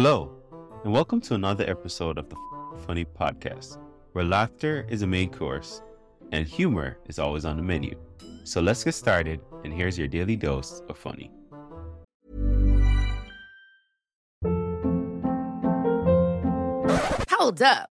Hello, and welcome to another episode of the Funny Podcast, where laughter is a main course and humor is always on the menu. So let's get started, and here's your daily dose of funny. Hold up.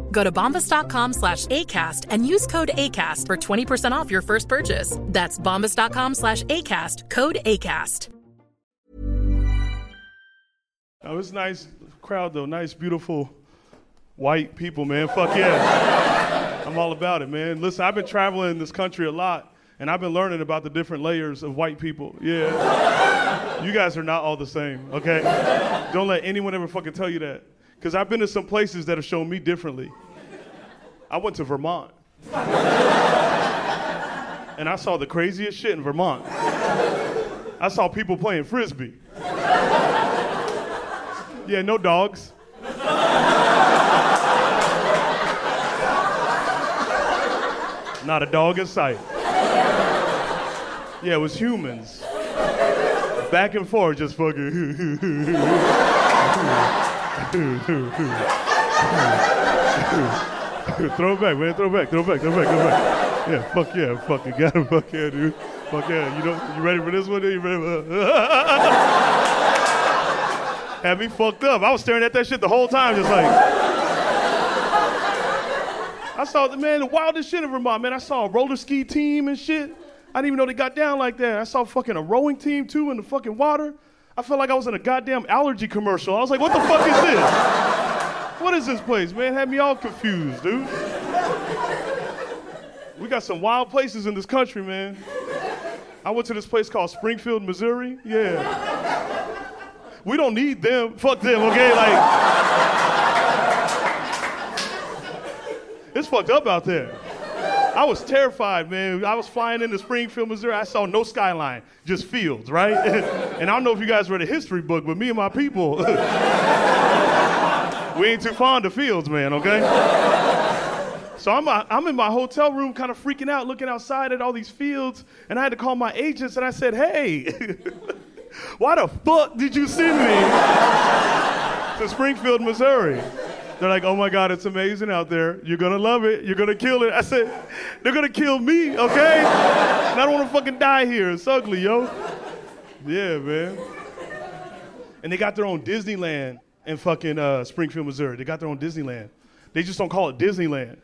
Go to bombas.com slash ACAST and use code ACAST for 20% off your first purchase. That's bombas.com slash ACAST, code ACAST. Oh, it's nice crowd though. Nice, beautiful white people, man. Fuck yeah. I'm all about it, man. Listen, I've been traveling this country a lot, and I've been learning about the different layers of white people. Yeah. you guys are not all the same, okay? Don't let anyone ever fucking tell you that. Because I've been to some places that have shown me differently. I went to Vermont. and I saw the craziest shit in Vermont. I saw people playing frisbee. Yeah, no dogs. Not a dog in sight. Yeah, it was humans. Back and forth, just fucking. throw it back, man. Throw it back. Throw it back. Throw it back. Throw it back. Yeah, fuck yeah. Fucking got him. Fuck yeah, dude. Fuck yeah. You know, you ready for this one? You ready? for Had me fucked up. I was staring at that shit the whole time, just like. I saw the man, the wildest shit in Vermont, man. I saw a roller ski team and shit. I didn't even know they got down like that. I saw fucking a rowing team too in the fucking water. I felt like I was in a goddamn allergy commercial. I was like, what the fuck is this? What is this place, man? Had me all confused, dude. We got some wild places in this country, man. I went to this place called Springfield, Missouri. Yeah. We don't need them. Fuck them, okay? Like, it's fucked up out there. I was terrified, man. I was flying into Springfield, Missouri. I saw no skyline, just fields, right? and I don't know if you guys read a history book, but me and my people, we ain't too fond of fields, man, okay? So I'm, uh, I'm in my hotel room kind of freaking out, looking outside at all these fields, and I had to call my agents and I said, hey, why the fuck did you send me to Springfield, Missouri? They're like, oh my God, it's amazing out there. You're gonna love it. You're gonna kill it. I said, they're gonna kill me, okay? And I don't wanna fucking die here. It's ugly, yo. Yeah, man. And they got their own Disneyland in fucking uh, Springfield, Missouri. They got their own Disneyland. They just don't call it Disneyland.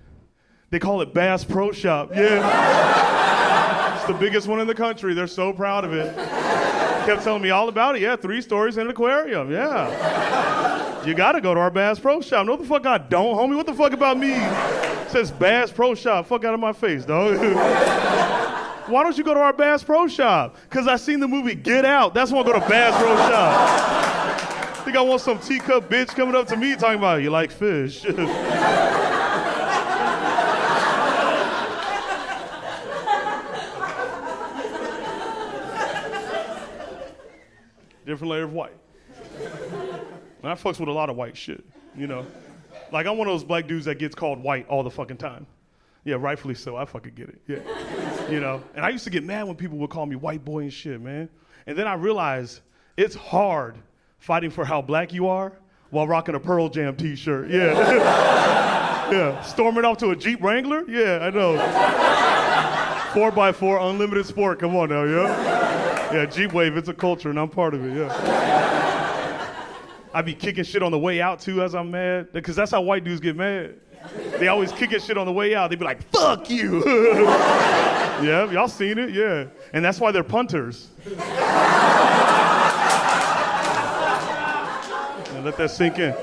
They call it Bass Pro Shop. Yeah. it's the biggest one in the country. They're so proud of it. Kept telling me all about it. Yeah, three stories and an aquarium. Yeah. You gotta go to our Bass Pro Shop. No, the fuck I don't, homie. What the fuck about me? It says Bass Pro Shop. Fuck out of my face, dog. Why don't you go to our Bass Pro Shop? Because I seen the movie Get Out. That's why I go to Bass Pro Shop. Think I want some teacup bitch coming up to me talking about you like fish. Different layer of white. And I fucks with a lot of white shit, you know. Like I'm one of those black dudes that gets called white all the fucking time. Yeah, rightfully so. I fucking get it. Yeah. you know. And I used to get mad when people would call me white boy and shit, man. And then I realized it's hard fighting for how black you are while rocking a Pearl Jam t-shirt. Yeah. yeah. Storming off to a Jeep Wrangler? Yeah, I know. Four by four, unlimited sport. Come on now, yeah? Yeah, Jeep Wave, it's a culture and I'm part of it, yeah. I be kicking shit on the way out too as I'm mad. Because that's how white dudes get mad. They always kicking shit on the way out. They be like, fuck you. yeah, y'all seen it? Yeah. And that's why they're punters. And let that sink in.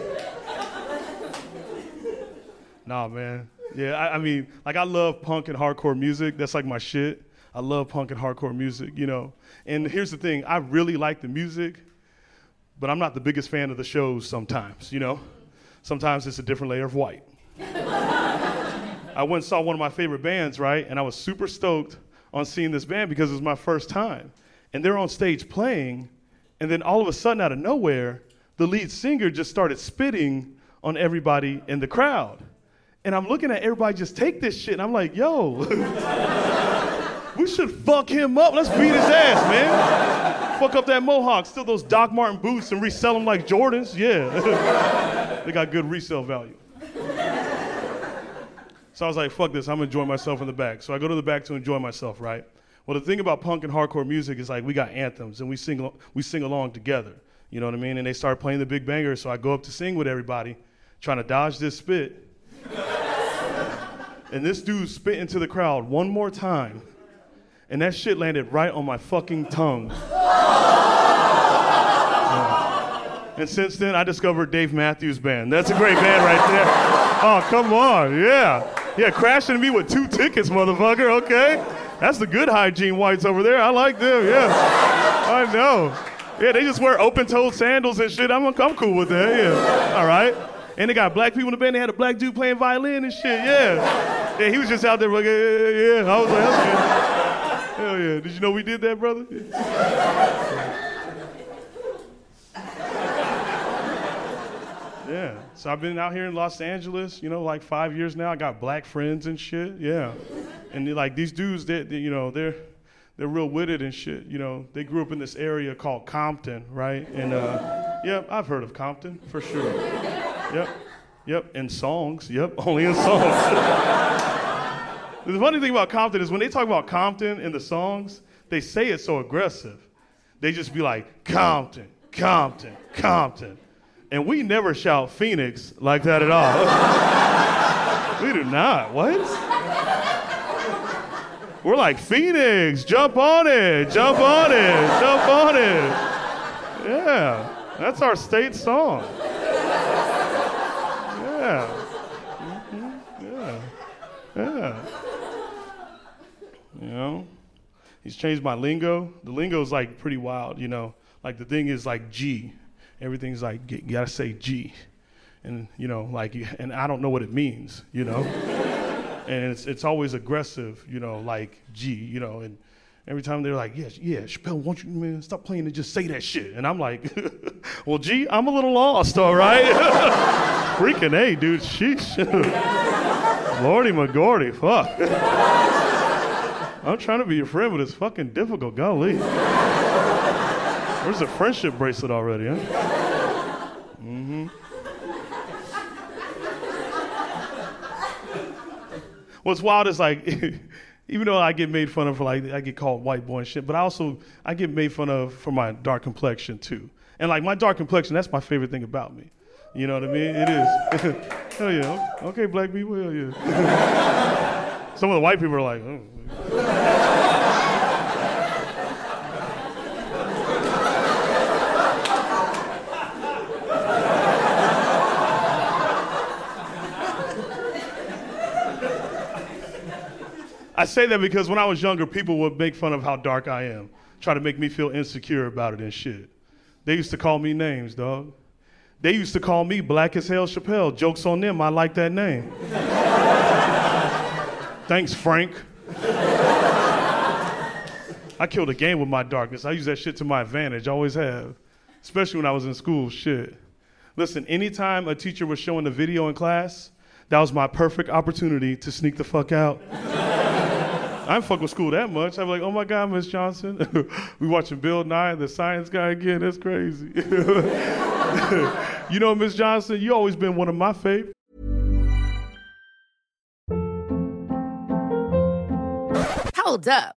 Nah, man. Yeah, I, I, mean, like I love punk and hardcore music. That's like my shit. I love punk and hardcore music, you know. And here's the thing: I really like the music, but I'm not the biggest fan of the shows. Sometimes, you know. Sometimes it's a different layer of white. I went and saw one of my favorite bands, right? And I was super stoked on seeing this band because it was my first time. And they're on stage playing, and then all of a sudden, out of nowhere, the lead singer just started spitting on everybody in the crowd. And I'm looking at everybody just take this shit, and I'm like, yo, we should fuck him up. Let's beat his ass, man. Fuck up that mohawk, steal those Doc Martens boots and resell them like Jordans. Yeah. they got good resale value. So I was like, fuck this, I'm enjoying myself in the back. So I go to the back to enjoy myself, right? Well, the thing about punk and hardcore music is like we got anthems and we sing, we sing along together. You know what I mean? And they start playing the big banger, so I go up to sing with everybody, trying to dodge this spit. and this dude spit into the crowd one more time, and that shit landed right on my fucking tongue. Yeah. And since then, I discovered Dave Matthews Band. That's a great band right there. Oh, come on, yeah. Yeah, crashing me with two tickets, motherfucker, okay? That's the good hygiene whites over there. I like them, yeah. I know. Yeah, they just wear open-toed sandals and shit. I'm, I'm cool with that. Yeah. All right. And they got black people in the band. They had a black dude playing violin and shit. Yeah. Yeah, he was just out there like, yeah, yeah, yeah. I was like, okay. Hell yeah. Did you know we did that, brother? Yeah. So I've been out here in Los Angeles, you know, like five years now. I got black friends and shit. Yeah. And like these dudes, that you know, they're they're real witted and shit. You know, they grew up in this area called Compton, right? And uh, yeah, I've heard of Compton for sure. Yep, yep, in songs. Yep, only in songs. the funny thing about Compton is when they talk about Compton in the songs, they say it so aggressive. They just be like Compton, Compton, Compton, and we never shout Phoenix like that at all. we do not. What? We're like, Phoenix, jump on it, jump on it, jump on it. Yeah, that's our state song. Yeah. Mm-hmm. Yeah. Yeah. You know, he's changed my lingo. The lingo is like pretty wild, you know. Like the thing is like G. Everything's like, you gotta say G. And, you know, like, and I don't know what it means, you know and it's, it's always aggressive, you know, like G, you know, and every time they're like, yeah, yeah, Shapel, won't you, man, stop playing and just say that shit. And I'm like, well, G, I'm a little lost, all right? Freaking A, dude, sheesh. Lordy McGordy, fuck. I'm trying to be your friend, but it's fucking difficult, golly. Where's the friendship bracelet already, huh? Mm-hmm. what's wild is like, even though I get made fun of for like, I get called white boy and shit, but I also, I get made fun of for my dark complexion too. And like my dark complexion, that's my favorite thing about me. You know what I mean? It is. hell yeah. Okay, black people, hell yeah. Some of the white people are like, oh. I say that because when I was younger, people would make fun of how dark I am, try to make me feel insecure about it and shit. They used to call me names, dog. They used to call me Black as Hell Shapel. Jokes on them, I like that name. Thanks, Frank. I killed a game with my darkness. I use that shit to my advantage, always have. Especially when I was in school, shit. Listen, anytime a teacher was showing a video in class, that was my perfect opportunity to sneak the fuck out. I ain't fuck with school that much. I'm like, oh my God, Miss Johnson. we watching Bill Nye, the science guy again. That's crazy. you know, Miss Johnson, you always been one of my favorites. Hold up.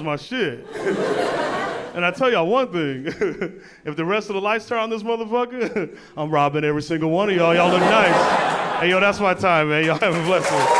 was my shit. and I tell y'all one thing if the rest of the lights turn on this motherfucker, I'm robbing every single one of y'all. Y'all look nice. Hey, yo, that's my time, man. Y'all have a blessed one.